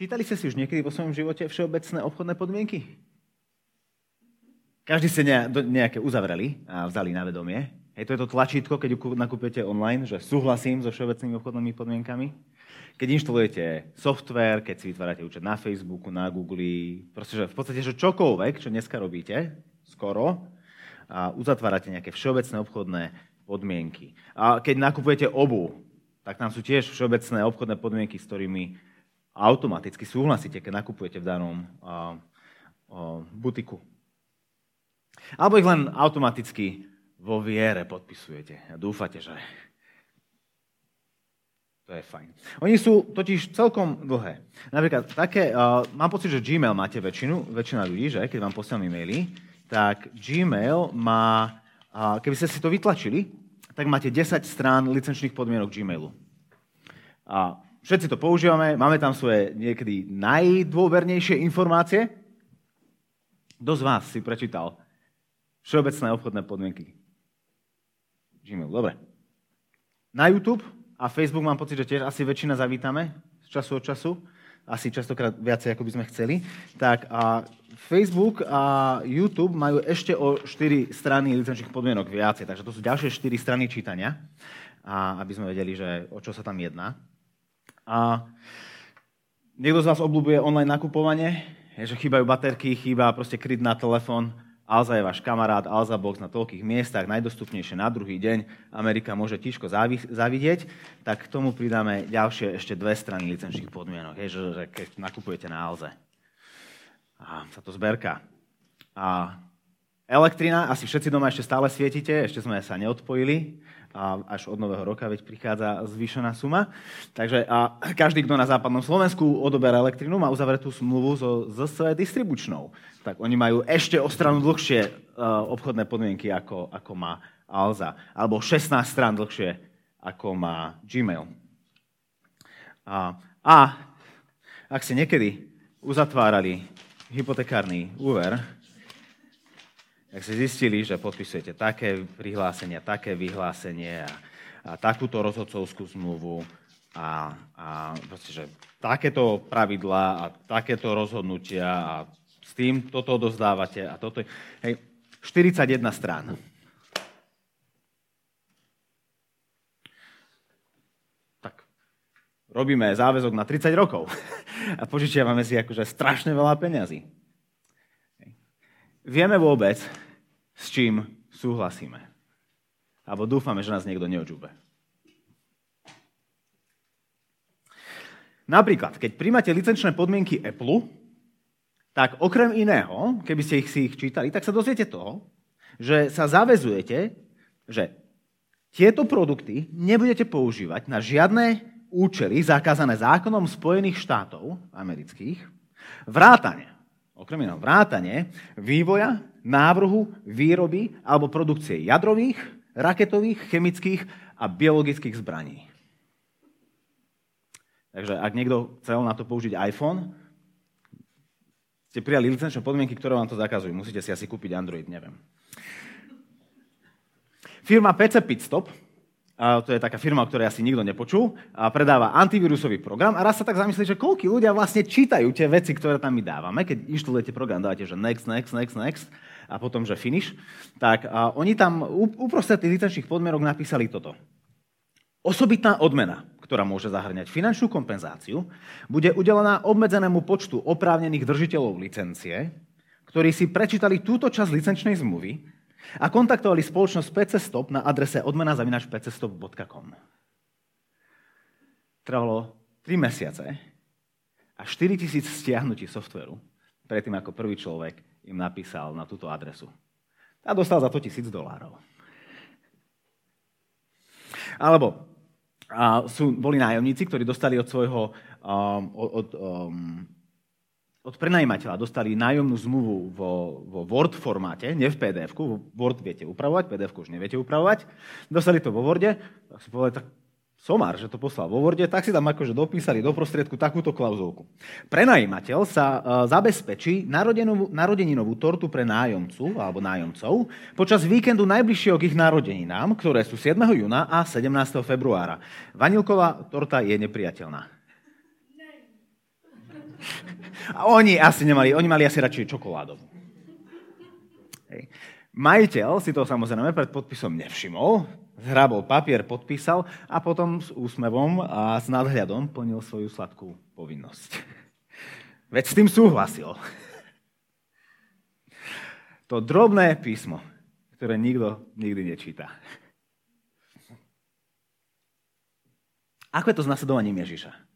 Čítali ste si už niekedy vo svojom živote všeobecné obchodné podmienky? Každý ste nejaké uzavreli a vzali na vedomie. Hej, to je to tlačítko, keď nakúpete online, že súhlasím so všeobecnými obchodnými podmienkami. Keď inštalujete software, keď si vytvárate účet na Facebooku, na Google, proste, že v podstate, že čokoľvek, čo dneska robíte, skoro, a uzatvárate nejaké všeobecné obchodné podmienky. A keď nakupujete obu, tak tam sú tiež všeobecné obchodné podmienky, s ktorými automaticky súhlasíte, keď nakupujete v danom a, a, butiku. Alebo ich len automaticky vo viere podpisujete a dúfate, že to je fajn. Oni sú totiž celkom dlhé. Napríklad také, uh, mám pocit, že Gmail máte väčšinu, väčšina ľudí, že keď vám posielam e-maily, tak Gmail má, uh, keby ste si to vytlačili, tak máte 10 strán licenčných podmienok Gmailu. A všetci to používame, máme tam svoje niekedy najdôvernejšie informácie. Kto z vás si prečítal všeobecné obchodné podmienky? Gmail, dobre. Na YouTube a Facebook mám pocit, že tiež asi väčšina zavítame z času od času, asi častokrát viacej, ako by sme chceli. Tak a Facebook a YouTube majú ešte o 4 strany licenčných podmienok viacej, takže to sú ďalšie 4 strany čítania, a aby sme vedeli, že o čo sa tam jedná. A niekto z vás obľúbuje online nakupovanie, že chýbajú baterky, chýba proste kryt na telefón, Alza je váš kamarát, Alza Box na toľkých miestach, najdostupnejšie na druhý deň, Amerika môže tiško zavidieť, tak k tomu pridáme ďalšie ešte dve strany licenčných podmienok, je, že, že keď nakupujete na Alze. A sa to zberka. A elektrina, asi všetci doma ešte stále svietite, ešte sme sa neodpojili a až od nového roka, veď prichádza zvýšená suma. Takže a každý, kto na západnom Slovensku odoberá elektrinu, má uzavretú smluvu so ZSV distribučnou. Tak oni majú ešte o stranu dlhšie uh, obchodné podmienky, ako, ako má Alza. Alebo 16 strán dlhšie, ako má Gmail. A, a ak ste niekedy uzatvárali hypotekárny úver, ak ste zistili, že podpisujete také prihlásenie, také vyhlásenie a, a takúto rozhodcovskú zmluvu a, a proste, že takéto pravidlá a takéto rozhodnutia a s tým toto dozdávate a toto. Hej, 41 strán. Tak, robíme záväzok na 30 rokov a požičiavame si akože strašne veľa peňazí. Vieme vôbec, s čím súhlasíme. Alebo dúfame, že nás niekto neočúbe. Napríklad, keď príjmate licenčné podmienky Apple, tak okrem iného, keby ste ich si ich čítali, tak sa dozviete toho, že sa zavezujete, že tieto produkty nebudete používať na žiadne účely zakázané zákonom Spojených štátov amerických, vrátane okrem iného vrátane vývoja, návrhu, výroby alebo produkcie jadrových, raketových, chemických a biologických zbraní. Takže ak niekto chcel na to použiť iPhone, ste prijali licenčné podmienky, ktoré vám to zakazujú. Musíte si asi kúpiť Android, neviem. Firma PC Pitstop to je taká firma, o ktorej asi nikto nepočul, a predáva antivírusový program a raz sa tak zamyslí, že koľky ľudia vlastne čítajú tie veci, ktoré tam my dávame. Keď inštalujete program, dávate, že next, next, next, next a potom, že finish. Tak a oni tam uprostred tých licenčných podmienok napísali toto. Osobitná odmena, ktorá môže zahrňať finančnú kompenzáciu, bude udelená obmedzenému počtu oprávnených držiteľov licencie, ktorí si prečítali túto časť licenčnej zmluvy a kontaktovali spoločnosť PC Stop na adrese odmena.pcstop.com. Trvalo 3 mesiace a 4 tisíc stiahnutí softveru predtým, ako prvý človek im napísal na túto adresu. A dostal za to tisíc dolárov. Alebo a sú, boli nájomníci, ktorí dostali od svojho um, od, um, od prenajímateľa dostali nájomnú zmluvu vo, vo Word formáte, nie v pdf Word viete upravovať, pdf už neviete upravovať. Dostali to vo Worde, tak si povedali, tak somár, že to poslal vo Worde, tak si tam akože dopísali do prostriedku takúto klauzulku. Prenajímateľ sa uh, zabezpečí narodeninovú tortu pre nájomcu alebo nájomcov počas víkendu najbližšieho k ich narodeninám, ktoré sú 7. júna a 17. februára. Vanilková torta je nepriateľná. A oni asi nemali, oni mali asi radšej čokoládovú. Hej. Majiteľ si to samozrejme pred podpisom nevšimol, zhrabol papier, podpísal a potom s úsmevom a s nadhľadom plnil svoju sladkú povinnosť. Veď s tým súhlasil. To drobné písmo, ktoré nikto nikdy nečíta. Ako je to s nasledovaním Ježiša?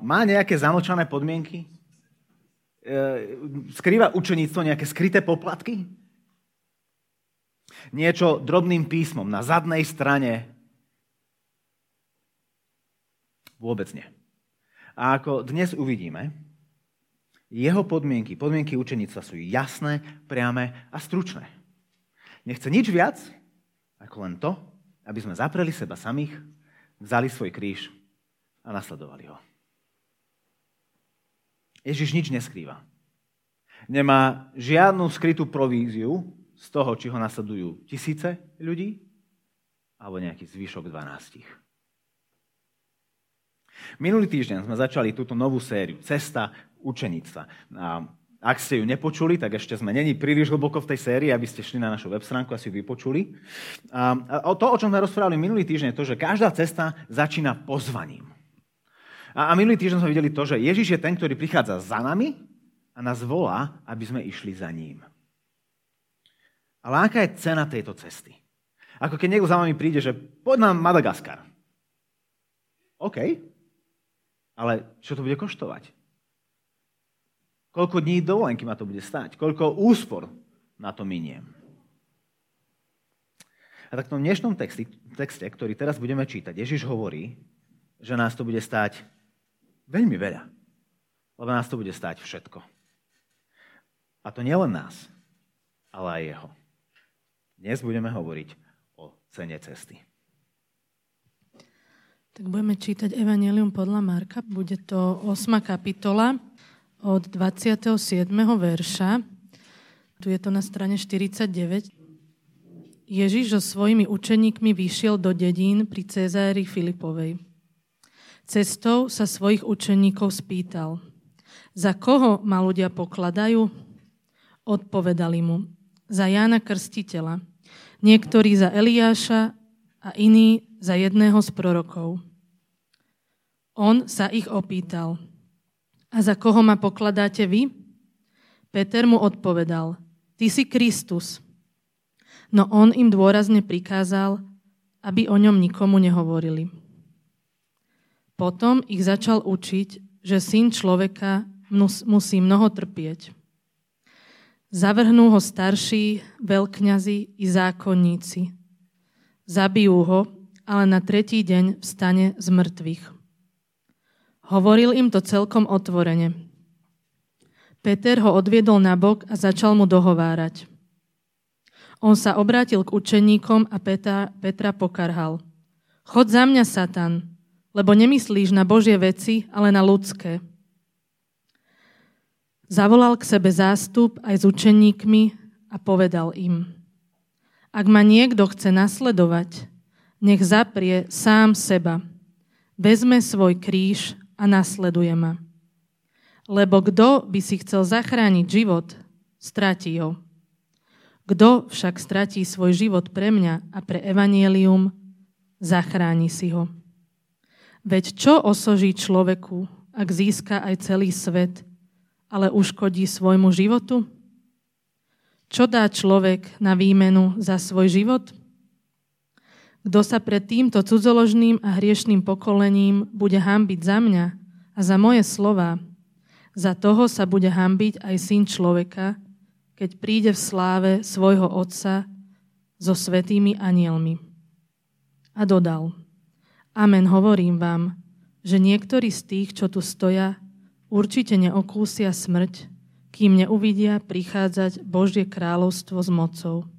Má nejaké zamlčané podmienky? E, skrýva učeníctvo nejaké skryté poplatky? Niečo drobným písmom na zadnej strane? Vôbec nie. A ako dnes uvidíme, jeho podmienky, podmienky učeníctva sú jasné, priame a stručné. Nechce nič viac, ako len to, aby sme zapreli seba samých, vzali svoj kríž a nasledovali ho. Ježiš nič neskrýva. Nemá žiadnu skrytú províziu z toho, či ho nasledujú tisíce ľudí alebo nejaký zvyšok 12. Minulý týždeň sme začali túto novú sériu Cesta učeníctva. A ak ste ju nepočuli, tak ešte sme není príliš hlboko v tej sérii, aby ste šli na našu web stránku a si ju vypočuli. A to, o čom sme rozprávali minulý týždeň, je to, že každá cesta začína pozvaním. A, a minulý týždeň sme videli to, že Ježiš je ten, ktorý prichádza za nami a nás volá, aby sme išli za ním. Ale aká je cena tejto cesty? Ako keď niekto za vami príde, že poď na Madagaskar. OK, ale čo to bude koštovať? Koľko dní dovolenky ma to bude stať? Koľko úspor na to miniem? A tak v tom dnešnom texte, texte, ktorý teraz budeme čítať, Ježiš hovorí, že nás to bude stáť Veľmi veľa. Lebo nás to bude stáť všetko. A to nielen nás, ale aj jeho. Dnes budeme hovoriť o cene cesty. Tak budeme čítať Evangelium podľa Marka. Bude to 8. kapitola od 27. verša. Tu je to na strane 49. Ježiš so svojimi učeníkmi vyšiel do dedín pri Cezári Filipovej. Cestou sa svojich učeníkov spýtal, za koho ma ľudia pokladajú? Odpovedali mu, za Jána Krstiteľa, niektorí za Eliáša a iní za jedného z prorokov. On sa ich opýtal, a za koho ma pokladáte vy? Peter mu odpovedal, ty si Kristus. No on im dôrazne prikázal, aby o ňom nikomu nehovorili. Potom ich začal učiť, že syn človeka musí mnoho trpieť. Zavrhnú ho starší, veľkňazi i zákonníci. Zabijú ho, ale na tretí deň vstane z mŕtvych. Hovoril im to celkom otvorene. Peter ho odviedol na bok a začal mu dohovárať. On sa obrátil k učeníkom a Petra, Petra pokarhal. Chod za mňa, Satan, lebo nemyslíš na Božie veci, ale na ľudské. Zavolal k sebe zástup aj s učeníkmi a povedal im, ak ma niekto chce nasledovať, nech zaprie sám seba, vezme svoj kríž a nasleduje ma. Lebo kto by si chcel zachrániť život, stratí ho. Kto však stratí svoj život pre mňa a pre evanielium, zachráni si ho. Veď čo osoží človeku, ak získa aj celý svet, ale uškodí svojmu životu? Čo dá človek na výmenu za svoj život? Kto sa pred týmto cudzoložným a hriešným pokolením bude hambiť za mňa a za moje slova, za toho sa bude hambiť aj syn človeka, keď príde v sláve svojho otca so svetými anielmi. A dodal – Amen, hovorím vám, že niektorí z tých, čo tu stoja, určite neokúsia smrť, kým neuvidia prichádzať Božie kráľovstvo s mocou.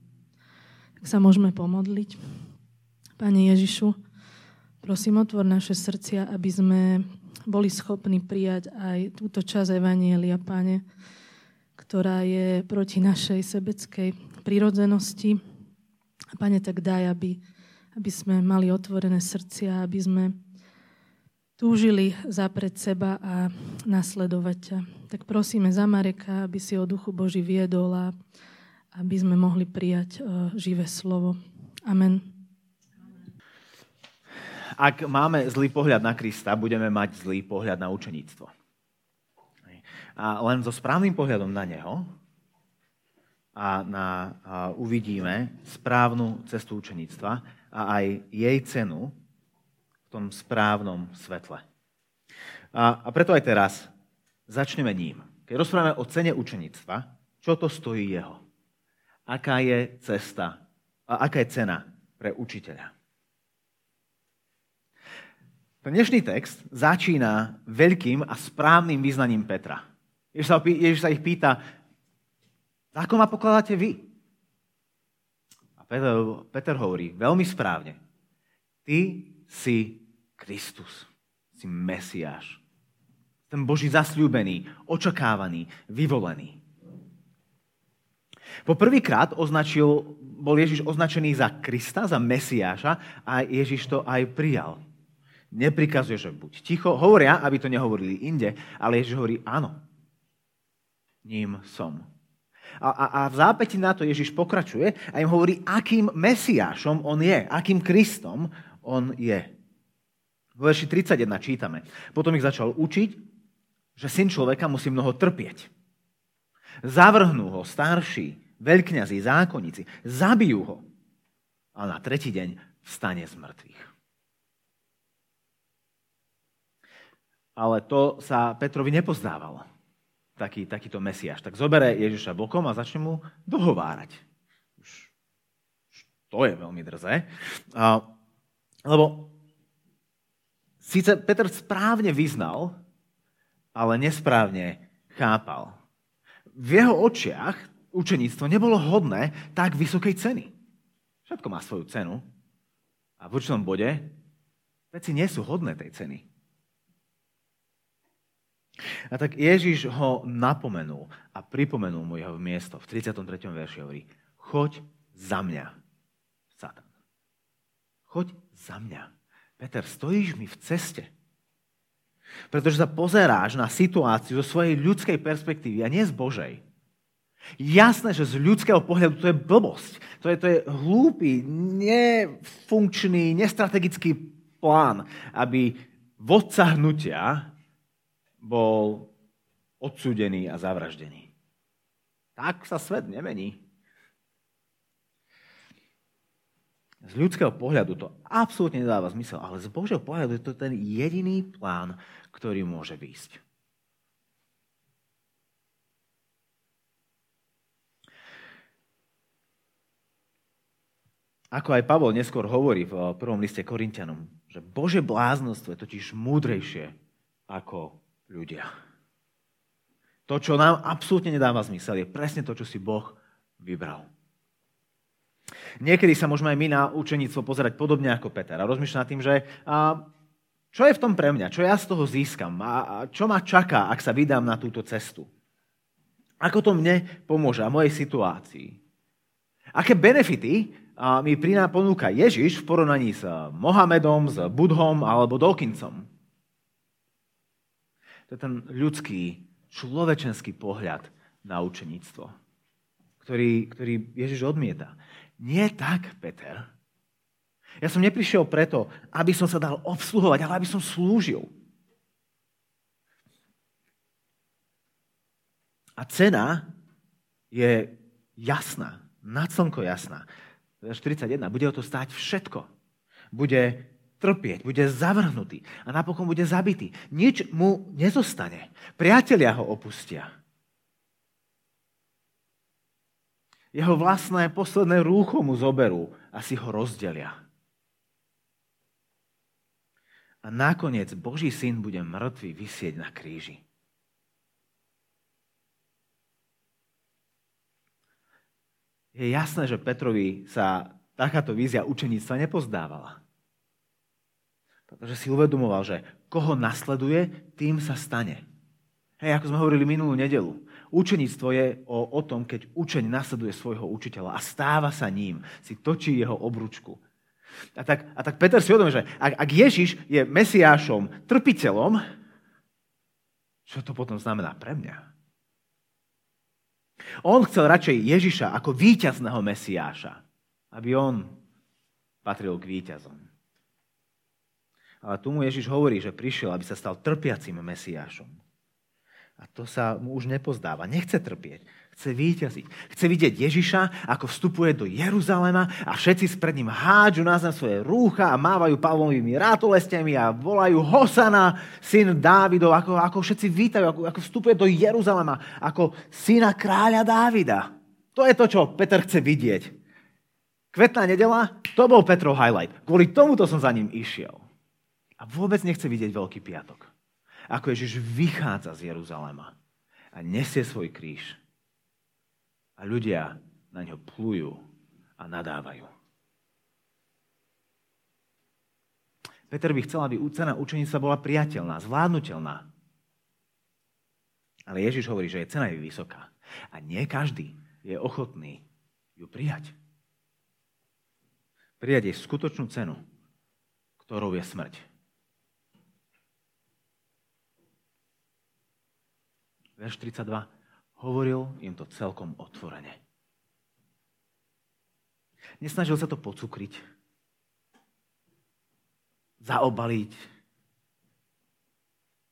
Tak sa môžeme pomodliť. Pane Ježišu, prosím, otvor naše srdcia, aby sme boli schopní prijať aj túto časť Evanielia, Pane, ktorá je proti našej sebeckej prirodzenosti. Pane, tak daj, aby aby sme mali otvorené srdcia, aby sme túžili zapred seba a nasledovať ťa. Tak prosíme za Mareka, aby si o duchu Boží viedol a aby sme mohli prijať e, živé slovo. Amen. Ak máme zlý pohľad na Krista, budeme mať zlý pohľad na učeníctvo. A len so správnym pohľadom na Neho a, na, a uvidíme správnu cestu učeníctva a aj jej cenu v tom správnom svetle. A, a preto aj teraz začneme ním. Keď rozprávame o cene učeníctva, čo to stojí jeho? Aká je cesta a aká je cena pre učiteľa? Ten dnešný text začína veľkým a správnym význaním Petra. Ježiš sa, Ježiš sa ich pýta, ako ma pokladáte vy? Peter, Peter hovorí veľmi správne. Ty si Kristus. Si Mesiáš. Ten Boží zasľúbený, očakávaný, vyvolený. Po prvýkrát označil, bol Ježiš označený za Krista, za Mesiáša a Ježiš to aj prijal. Neprikazuje, že buď ticho. Hovoria, aby to nehovorili inde, ale Ježiš hovorí áno. Ním som. A, a, a v zápäti na to Ježiš pokračuje a im hovorí, akým Mesiášom on je, akým Kristom on je. V verši 31 čítame. Potom ich začal učiť, že syn človeka musí mnoho trpieť. Zavrhnú ho starší, veľkňazí, zákonníci, zabijú ho a na tretí deň vstane z mŕtvych. Ale to sa Petrovi nepozdávalo taký, takýto mesiaš. Tak zobere Ježiša bokom a začne mu dohovárať. Už, už to je veľmi drzé. A, lebo síce Peter správne vyznal, ale nesprávne chápal. V jeho očiach učeníctvo nebolo hodné tak vysokej ceny. Všetko má svoju cenu. A v určitom bode veci nie sú hodné tej ceny. A tak Ježiš ho napomenul a pripomenul mu jeho miesto. V 33. verši hovorí, choď za mňa, Satan. Choď za mňa. Peter, stojíš mi v ceste. Pretože sa pozeráš na situáciu zo svojej ľudskej perspektívy a nie z Božej. Jasné, že z ľudského pohľadu to je blbosť. To je, to je hlúpy, nefunkčný, nestrategický plán, aby vodca hnutia bol odsúdený a zavraždený. Tak sa svet nemení. Z ľudského pohľadu to absolútne nedáva zmysel, ale z Božieho pohľadu je to ten jediný plán, ktorý môže výjsť. Ako aj Pavol neskôr hovorí v prvom liste Korintianom, že Bože bláznostvo je totiž múdrejšie ako ľudia. To, čo nám absolútne nedáva zmysel, je presne to, čo si Boh vybral. Niekedy sa môžeme aj my na učeníctvo pozerať podobne ako Peter a rozmýšľať nad tým, že a, čo je v tom pre mňa, čo ja z toho získam a, a čo ma čaká, ak sa vydám na túto cestu. Ako to mne pomôže a mojej situácii. Aké benefity a, mi priná ponúka Ježiš v porovnaní s Mohamedom, s Budhom alebo Dawkinsom. To je ten ľudský, človečenský pohľad na učeníctvo, ktorý, ktorý Ježiš odmieta. Nie tak, Peter. Ja som neprišiel preto, aby som sa dal obsluhovať, ale aby som slúžil. A cena je jasná, nad slnko jasná. 41. Bude o to stáť všetko. Bude trpieť, bude zavrhnutý a napokon bude zabitý. Nič mu nezostane. Priatelia ho opustia. Jeho vlastné posledné rúcho mu zoberú a si ho rozdelia. A nakoniec Boží syn bude mŕtvý vysieť na kríži. Je jasné, že Petrovi sa takáto vízia učeníctva nepozdávala. Pretože si uvedomoval, že koho nasleduje, tým sa stane. Hej, ako sme hovorili minulú nedelu. Učeníctvo je o, o tom, keď učeň nasleduje svojho učiteľa a stáva sa ním, si točí jeho obručku. A tak, a tak Peter si uvedomuje, že ak, ak Ježiš je Mesiášom, trpiteľom, čo to potom znamená pre mňa? On chcel radšej Ježiša ako víťazného Mesiáša, aby on patril k víťazom. Ale tu mu Ježiš hovorí, že prišiel, aby sa stal trpiacim Mesiášom. A to sa mu už nepozdáva. Nechce trpieť. Chce víťaziť. Chce vidieť Ježiša, ako vstupuje do Jeruzalema a všetci spred ním hádžu na svoje rúcha a mávajú pavlovými rátolestiami a volajú Hosana, syn Dávidov, ako, ako všetci vítajú, ako, ako vstupuje do Jeruzalema, ako syna kráľa Dávida. To je to, čo Peter chce vidieť. Kvetná nedela, to bol Petrov highlight. Kvôli tomuto som za ním išiel. A vôbec nechce vidieť Veľký piatok ako Ježiš vychádza z Jeruzalema a nesie svoj kríž. A ľudia na ňo plujú a nadávajú. Peter by chcel, aby cena učenica bola priateľná, zvládnutelná. Ale Ježiš hovorí, že je cena je vysoká. A nie každý je ochotný ju prijať. Prijať jej skutočnú cenu, ktorou je smrť. Verš 32, hovoril im to celkom otvorene. Nesnažil sa to pocukriť, zaobaliť,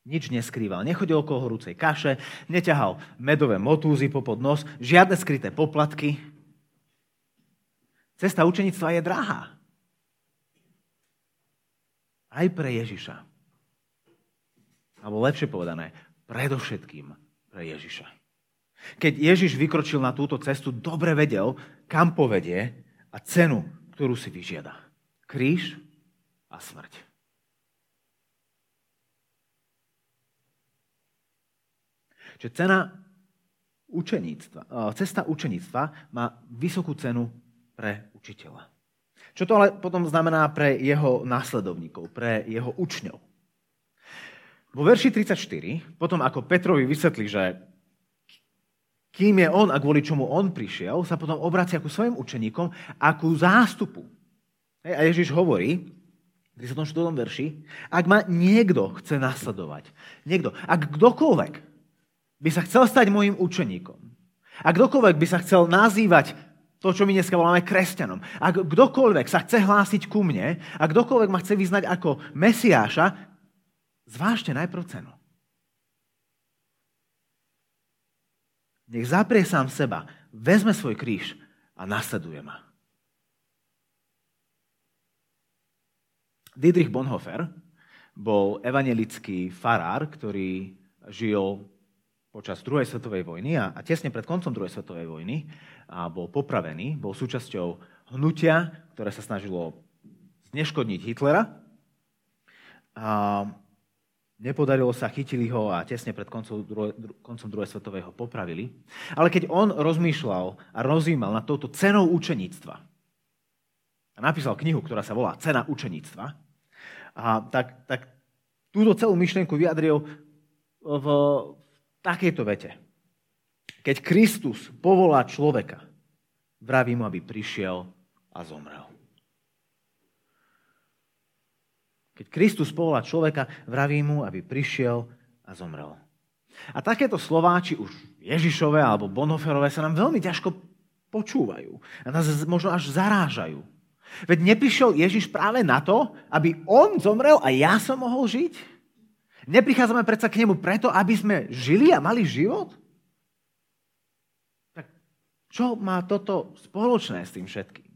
nič neskrýval. Nechodil okolo horúcej kaše, neťahal medové motúzy popod nos, žiadne skryté poplatky. Cesta učenictva je drahá. Aj pre Ježiša. Alebo lepšie povedané, predovšetkým pre Ježiša. Keď Ježiš vykročil na túto cestu, dobre vedel, kam povedie a cenu, ktorú si vyžiada. Kríž a smrť. Čiže cena učeníctva, eh, cesta učeníctva má vysokú cenu pre učiteľa. Čo to ale potom znamená pre jeho následovníkov, pre jeho učňov? Vo verši 34, potom ako Petrovi vysvetlí, že kým je on a kvôli čomu on prišiel, sa potom obracia ku svojim učeníkom a ku zástupu. A Ježiš hovorí, v 34. verši, ak ma niekto chce nasledovať, niekto, ak kdokoľvek by sa chcel stať môjim učeníkom, ak kdokoľvek by sa chcel nazývať to, čo my dneska voláme kresťanom. Ak kdokoľvek sa chce hlásiť ku mne, a kdokoľvek ma chce vyznať ako Mesiáša, Zvážte najprv cenu. Nech zaprie sám seba, vezme svoj kríž a nasleduje ma. Dietrich Bonhoeffer bol evangelický farár, ktorý žil počas druhej svetovej vojny a, a tesne pred koncom druhej svetovej vojny a bol popravený, bol súčasťou hnutia, ktoré sa snažilo zneškodniť Hitlera. A Nepodarilo sa, chytili ho a tesne pred koncom, druhé, koncom druhej svetovej ho popravili. Ale keď on rozmýšľal a rozímal nad touto cenou učeníctva a napísal knihu, ktorá sa volá Cena učeníctva, a tak, tak túto celú myšlienku vyjadril v takejto vete. Keď Kristus povolá človeka, vraví mu, aby prišiel a zomrel. Keď Kristus povolá človeka, vraví mu, aby prišiel a zomrel. A takéto slová, či už Ježišové alebo Bonoferové, sa nám veľmi ťažko počúvajú. A nás možno až zarážajú. Veď neprišiel Ježiš práve na to, aby on zomrel a ja som mohol žiť? Neprichádzame predsa k nemu preto, aby sme žili a mali život? Tak čo má toto spoločné s tým všetkým?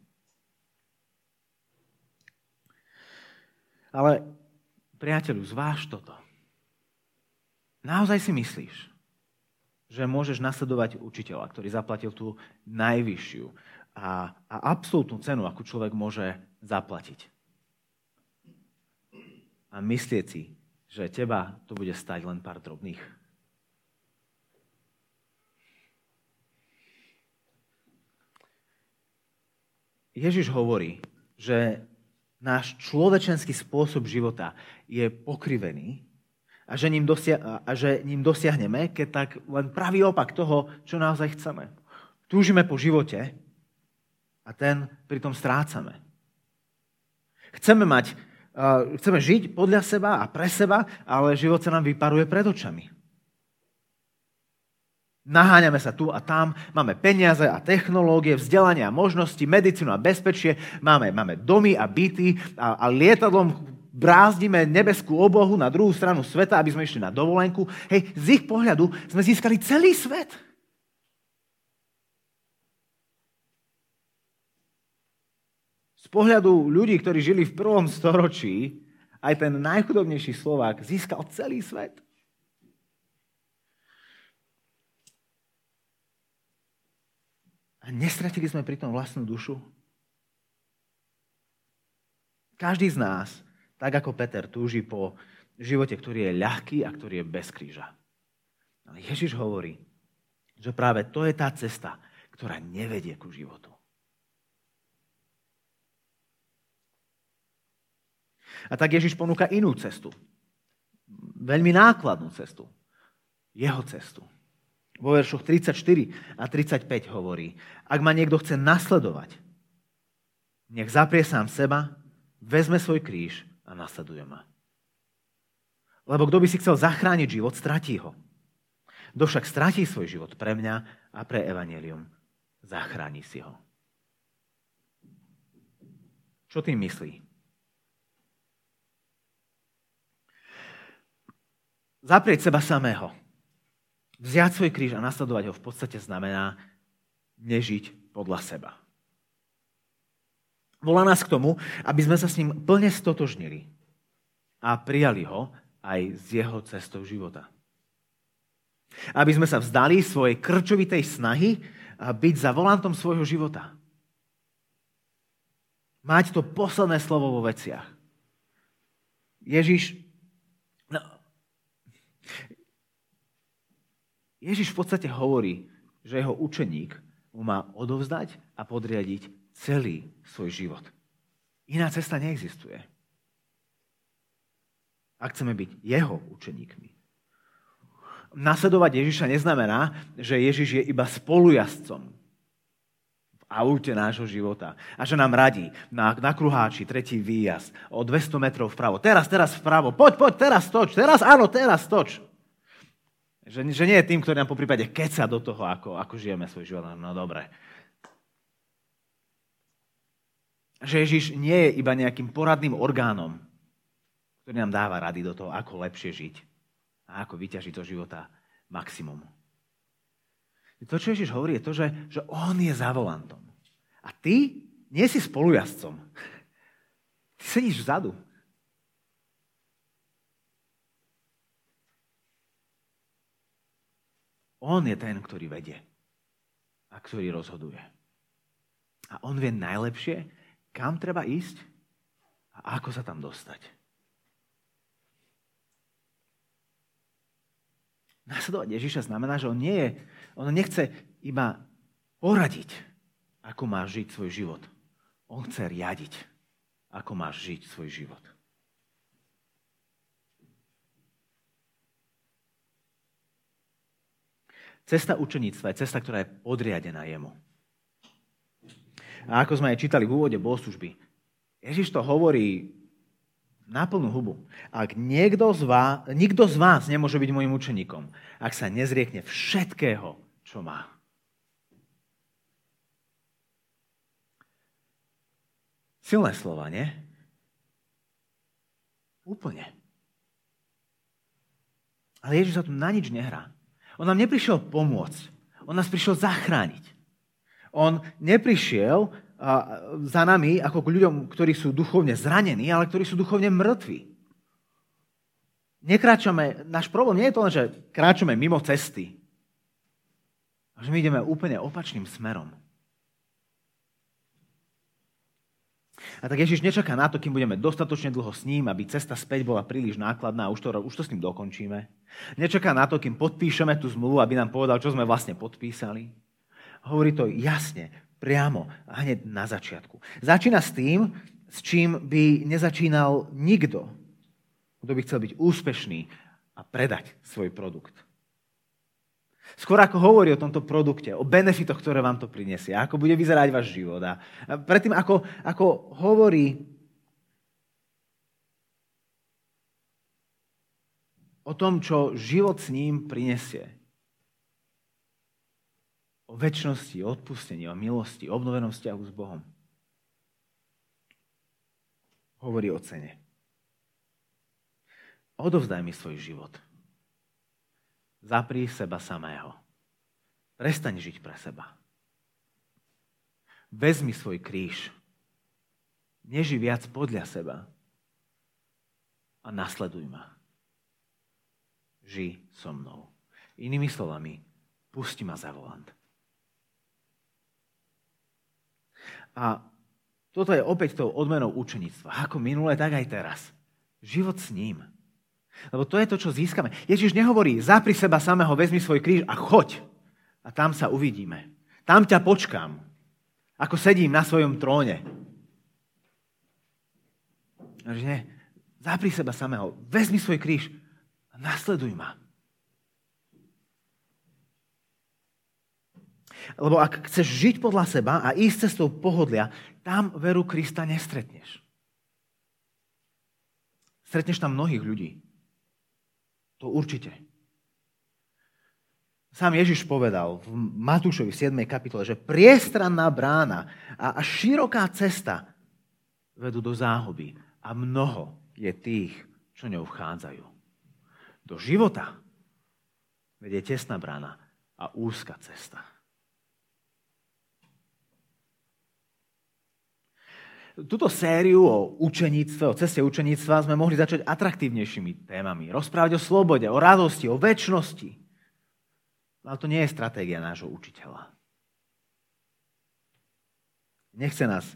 Ale priateľu, zváž toto. Naozaj si myslíš, že môžeš nasledovať učiteľa, ktorý zaplatil tú najvyššiu a, a absolútnu cenu, akú človek môže zaplatiť. A myslieť si, že teba to bude stať len pár drobných. Ježiš hovorí, že náš človečenský spôsob života je pokrivený a že ním, dosia- a že ním dosiahneme, keď tak len pravý opak toho, čo naozaj chceme. Túžime po živote a ten pritom strácame. Chceme, mať, uh, chceme žiť podľa seba a pre seba, ale život sa nám vyparuje pred očami. Naháňame sa tu a tam, máme peniaze a technológie, vzdelanie a možnosti, medicínu a bezpečie, máme, máme domy a byty a, a lietadlom brázdime nebeskú oblohu na druhú stranu sveta, aby sme išli na dovolenku. Hej, z ich pohľadu sme získali celý svet. Z pohľadu ľudí, ktorí žili v prvom storočí, aj ten najchudobnejší Slovák získal celý svet. A nestratili sme pritom vlastnú dušu? Každý z nás, tak ako Peter, túži po živote, ktorý je ľahký a ktorý je bez kríža. Ale Ježiš hovorí, že práve to je tá cesta, ktorá nevedie ku životu. A tak Ježiš ponúka inú cestu. Veľmi nákladnú cestu. Jeho cestu. Vo veršoch 34 a 35 hovorí, ak ma niekto chce nasledovať, nech zaprie sám seba, vezme svoj kríž a nasleduje ma. Lebo kto by si chcel zachrániť život, stratí ho. Kto však stratí svoj život pre mňa a pre evanelium, zachráni si ho. Čo tým myslí? Zaprieť seba samého Vziať svoj kríž a nasledovať ho v podstate znamená nežiť podľa seba. Volá nás k tomu, aby sme sa s ním plne stotožnili a prijali ho aj z jeho cestou života. Aby sme sa vzdali svojej krčovitej snahy byť za volantom svojho života. Mať to posledné slovo vo veciach. Ježiš no, Ježiš v podstate hovorí, že jeho učeník mu má odovzdať a podriadiť celý svoj život. Iná cesta neexistuje. Ak chceme byť jeho učeníkmi. Nasledovať Ježiša neznamená, že Ježiš je iba spolujazdcom v aute nášho života a že nám radí na, na kruháči tretí výjazd o 200 metrov vpravo. Teraz, teraz vpravo. Poď, poď, teraz toč. Teraz áno, teraz toč. Že, že nie je tým, ktorý nám po prípade keca do toho, ako, ako žijeme svoj život. No dobre. Že Ježiš nie je iba nejakým poradným orgánom, ktorý nám dáva rady do toho, ako lepšie žiť a ako vyťažiť zo života maximum. To, čo Ježiš hovorí, je to, že, že on je za volantom. A ty nie si spolujazdcom. Ty sedíš vzadu. On je ten, ktorý vedie a ktorý rozhoduje. A on vie najlepšie, kam treba ísť a ako sa tam dostať. Nasledovať Ježiša znamená, že on, nie je, on nechce iba poradiť, ako máš žiť svoj život. On chce riadiť, ako máš žiť svoj život. Cesta učeníctva je cesta, ktorá je podriadená jemu. A ako sme aj čítali v úvode bohoslužby, Ježiš to hovorí na plnú hubu. Ak niekto z vás, nikto z vás nemôže byť môjim učeníkom, ak sa nezriekne všetkého, čo má. Silné slova, nie? Úplne. Ale Ježiš sa tu na nič nehrá. On nám neprišiel pomôcť. On nás prišiel zachrániť. On neprišiel za nami ako k ľuďom, ktorí sú duchovne zranení, ale ktorí sú duchovne mŕtvi. Nekráčame, náš problém nie je to len, že kráčame mimo cesty, že my ideme úplne opačným smerom. A tak Ježiš nečaká na to, kým budeme dostatočne dlho s ním, aby cesta späť bola príliš nákladná a už to, už to s ním dokončíme. Nečaká na to, kým podpíšeme tú zmluvu, aby nám povedal, čo sme vlastne podpísali. Hovorí to jasne, priamo a hneď na začiatku. Začína s tým, s čím by nezačínal nikto, kto by chcel byť úspešný a predať svoj produkt. Skôr ako hovorí o tomto produkte, o benefitoch, ktoré vám to prinesie, ako bude vyzerať váš život. A predtým, ako, ako hovorí o tom, čo život s ním prinesie, o väčšnosti, o odpustení, o milosti, o obnovenom vzťahu s Bohom, hovorí o cene. Odovzdaj mi svoj život. Zapri seba samého. Prestaň žiť pre seba. Vezmi svoj kríž. Neži viac podľa seba. A nasleduj ma. Ži so mnou. Inými slovami, pusti ma za volant. A toto je opäť tou odmenou učenictva. Ako minulé, tak aj teraz. Život s ním. Lebo to je to, čo získame. Ježiš nehovorí, zapri seba samého, vezmi svoj kríž a choď. A tam sa uvidíme. Tam ťa počkám. Ako sedím na svojom tróne. Takže nie, zapri seba samého, vezmi svoj kríž a nasleduj ma. Lebo ak chceš žiť podľa seba a ísť cestou pohodlia, tam veru Krista nestretneš. Stretneš tam mnohých ľudí. To určite. Sám Ježiš povedal v Matúšovi v 7. kapitole, že priestranná brána a široká cesta vedú do záhuby a mnoho je tých, čo ňou vchádzajú. Do života vedie tesná brána a úzka cesta. Tuto sériu o učeníctve, o ceste učeníctva sme mohli začať atraktívnejšími témami. Rozprávať o slobode, o radosti, o väčšnosti. Ale to nie je stratégia nášho učiteľa. Nechce nás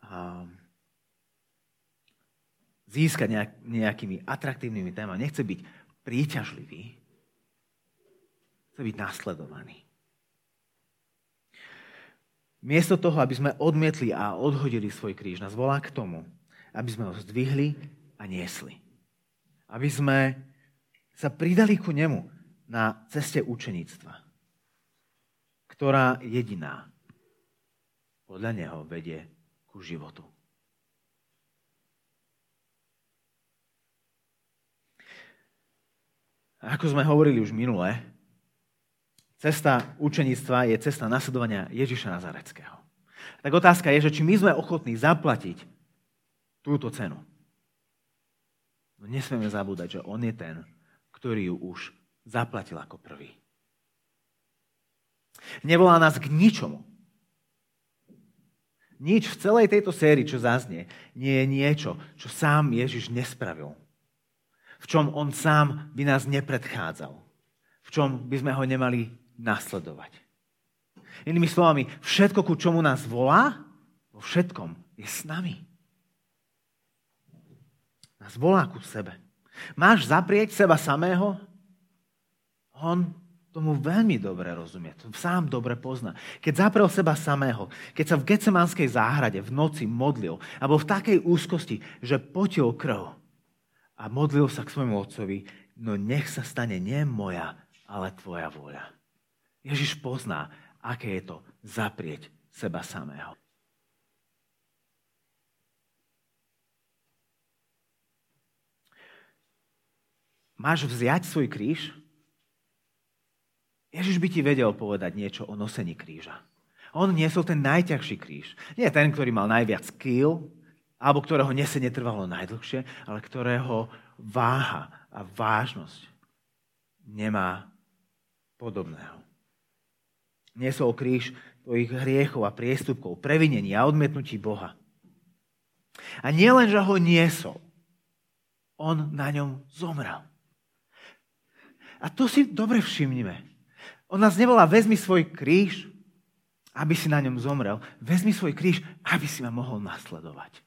um, získať nejak, nejakými atraktívnymi témami. Nechce byť príťažlivý. Chce byť nasledovaný. Miesto toho, aby sme odmietli a odhodili svoj kríž, nás volá k tomu, aby sme ho zdvihli a niesli. Aby sme sa pridali ku nemu na ceste učeníctva, ktorá jediná podľa neho vedie ku životu. A ako sme hovorili už minule, Cesta učeníctva je cesta nasledovania Ježiša Nazareckého. Tak otázka je, že či my sme ochotní zaplatiť túto cenu. No nesmieme zabúdať, že on je ten, ktorý ju už zaplatil ako prvý. Nevolá nás k ničomu. Nič v celej tejto sérii, čo zaznie, nie je niečo, čo sám Ježiš nespravil. V čom on sám by nás nepredchádzal. V čom by sme ho nemali nasledovať. Inými slovami, všetko, ku čomu nás volá, vo všetkom je s nami. Nás volá ku sebe. Máš zaprieť seba samého? On tomu veľmi dobre rozumie, to sám dobre pozná. Keď zaprel seba samého, keď sa v Getsemanskej záhrade v noci modlil, alebo v takej úzkosti, že potil krv a modlil sa k svojmu otcovi, no nech sa stane nie moja, ale tvoja vôľa. Ježiš pozná, aké je to zaprieť seba samého. Máš vziať svoj kríž? Ježiš by ti vedel povedať niečo o nosení kríža. On niesol ten najťažší kríž. Nie ten, ktorý mal najviac kýl, alebo ktorého nesenie trvalo najdlhšie, ale ktorého váha a vážnosť nemá podobného niesol kríž tvojich hriechov a priestupkov, previnení a odmietnutí Boha. A nielen, že ho niesol, on na ňom zomrel. A to si dobre všimnime. On nás nevolá, vezmi svoj kríž, aby si na ňom zomrel. Vezmi svoj kríž, aby si ma mohol nasledovať.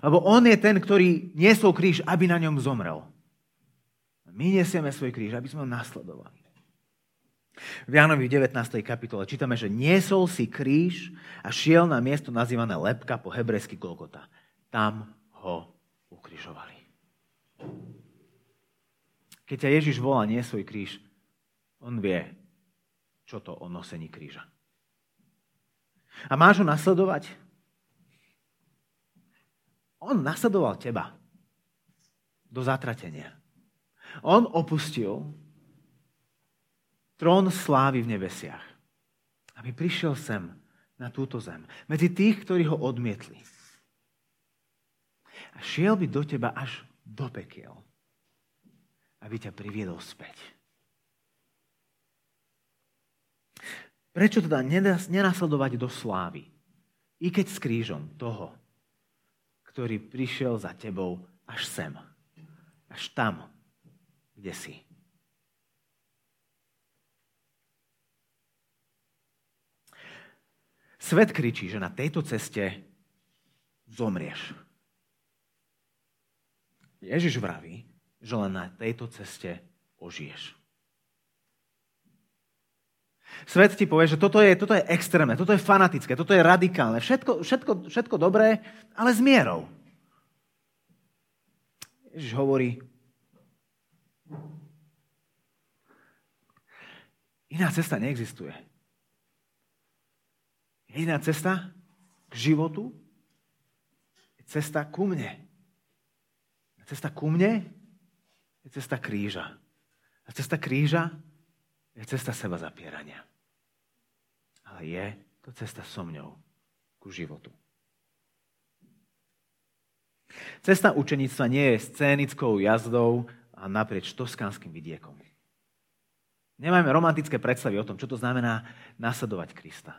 Lebo on je ten, ktorý niesol kríž, aby na ňom zomrel. My nesieme svoj kríž, aby sme ho nasledovali. V Jánovi 19. kapitole čítame, že niesol si kríž a šiel na miesto nazývané Lepka po hebrejsky Golgota. Tam ho ukrižovali. Keď ťa Ježiš volá nie svoj kríž, on vie, čo to o nosení kríža. A máš ho nasledovať? On nasledoval teba do zatratenia. On opustil trón slávy v nebesiach, aby prišiel sem na túto zem. Medzi tých, ktorí ho odmietli. A šiel by do teba až do pekiel, aby ťa priviedol späť. Prečo teda nenasledovať do slávy? I keď s krížom toho, ktorý prišiel za tebou až sem. Až tam, kde si. Svet kričí, že na tejto ceste zomrieš. Ježiš vraví, že len na tejto ceste ožiješ. Svet ti povie, že toto je, toto je extrémne, toto je fanatické, toto je radikálne, všetko, všetko, všetko dobré, ale s mierou. Ježiš hovorí, iná cesta neexistuje. Jediná cesta k životu je cesta ku mne. A cesta ku mne je cesta kríža. A cesta kríža je cesta seba zapierania. Ale je to cesta so mňou ku životu. Cesta učeníctva nie je scénickou jazdou a naprieč toskánskym vidiekom. Nemáme romantické predstavy o tom, čo to znamená nasledovať Krista.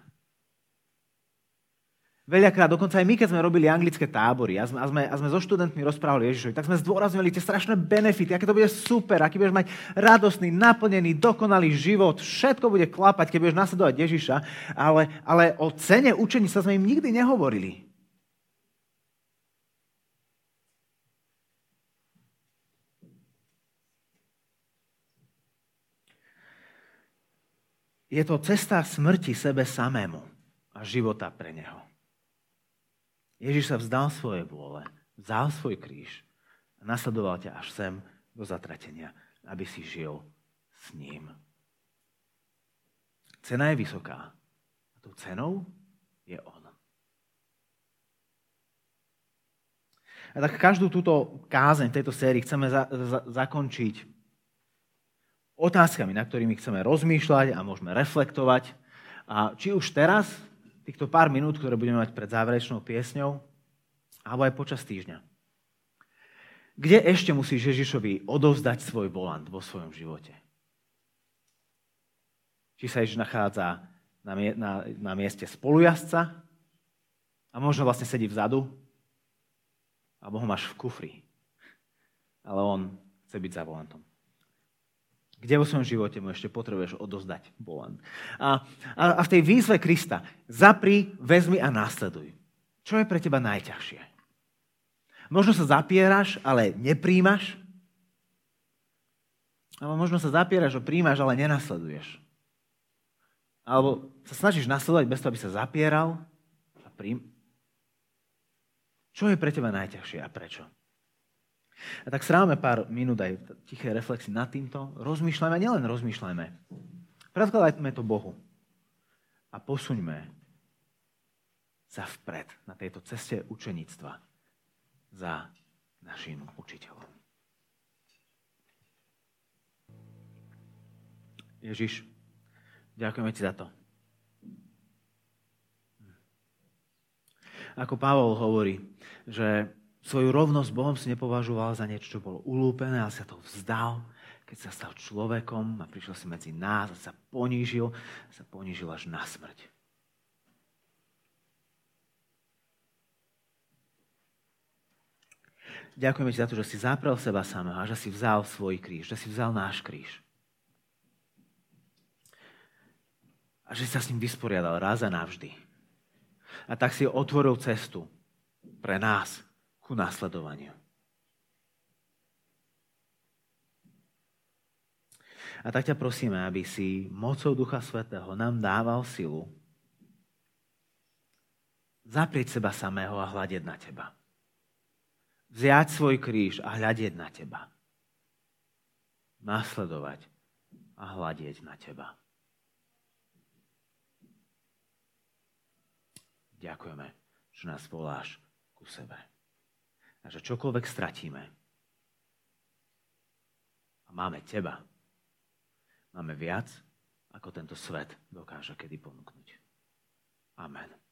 Veľakrát, dokonca aj my, keď sme robili anglické tábory a sme, a sme, a sme so študentmi rozprávali Ježišovi, tak sme zdôrazňovali tie strašné benefity, aké to bude super, aký budeš mať radostný, naplnený, dokonalý život, všetko bude klapať, keď budeš nasledovať Ježiša, ale, ale o cene učení sa sme im nikdy nehovorili. Je to cesta smrti sebe samému a života pre neho. Ježiš sa vzdal svoje vôle, vzal svoj kríž a nasledoval ťa až sem do zatratenia, aby si žil s ním. Cena je vysoká. A tou cenou je on. A tak každú túto kázeň tejto sérii chceme za, za, zakončiť otázkami, na ktorými chceme rozmýšľať a môžeme reflektovať. A či už teraz týchto pár minút, ktoré budeme mať pred záverečnou piesňou, alebo aj počas týždňa. Kde ešte musíš Ježišovi odovzdať svoj volant vo svojom živote? Či sa Ježiš nachádza na, na, na mieste spolujazca a možno vlastne sedí vzadu, alebo ho máš v kufri. Ale on chce byť za volantom. Kde vo svojom živote mu ešte potrebuješ odozdať volant. A, a, a v tej výzve Krista zapri, vezmi a následuj. Čo je pre teba najťažšie? Možno sa zapieraš, ale nepríjmaš. Alebo možno sa zapieraš a príjmaš, ale nenasleduješ. Alebo sa snažíš nasledovať bez toho, aby sa zapieral a príjm. Čo je pre teba najťažšie a prečo? A tak strávame pár minút aj tiché reflexy nad týmto. Rozmýšľajme, nielen rozmýšľajme. Predkladajme to Bohu. A posuňme sa vpred na tejto ceste učeníctva za našim učiteľom. Ježiš, ďakujeme ti za to. Ako Pavol hovorí, že Svoju rovnosť Bohom si nepovažoval za niečo, čo bolo ulúpené, ale sa to vzdal, keď sa stal človekom a prišiel si medzi nás a sa ponížil, sa ponížil až na smrť. Ďakujeme ti za to, že si zaprel seba samého a že si vzal svoj kríž, že si vzal náš kríž. A že sa s ním vysporiadal raz a navždy. A tak si otvoril cestu pre nás, ku následovaniu. A tak ťa prosíme, aby si mocou Ducha Svetého nám dával silu zaprieť seba samého a hľadieť na teba. Vziať svoj kríž a hľadieť na teba. Nasledovať a hľadieť na teba. Ďakujeme, že nás voláš ku sebe a že čokoľvek stratíme a máme teba. Máme viac, ako tento svet dokáže kedy ponúknuť. Amen.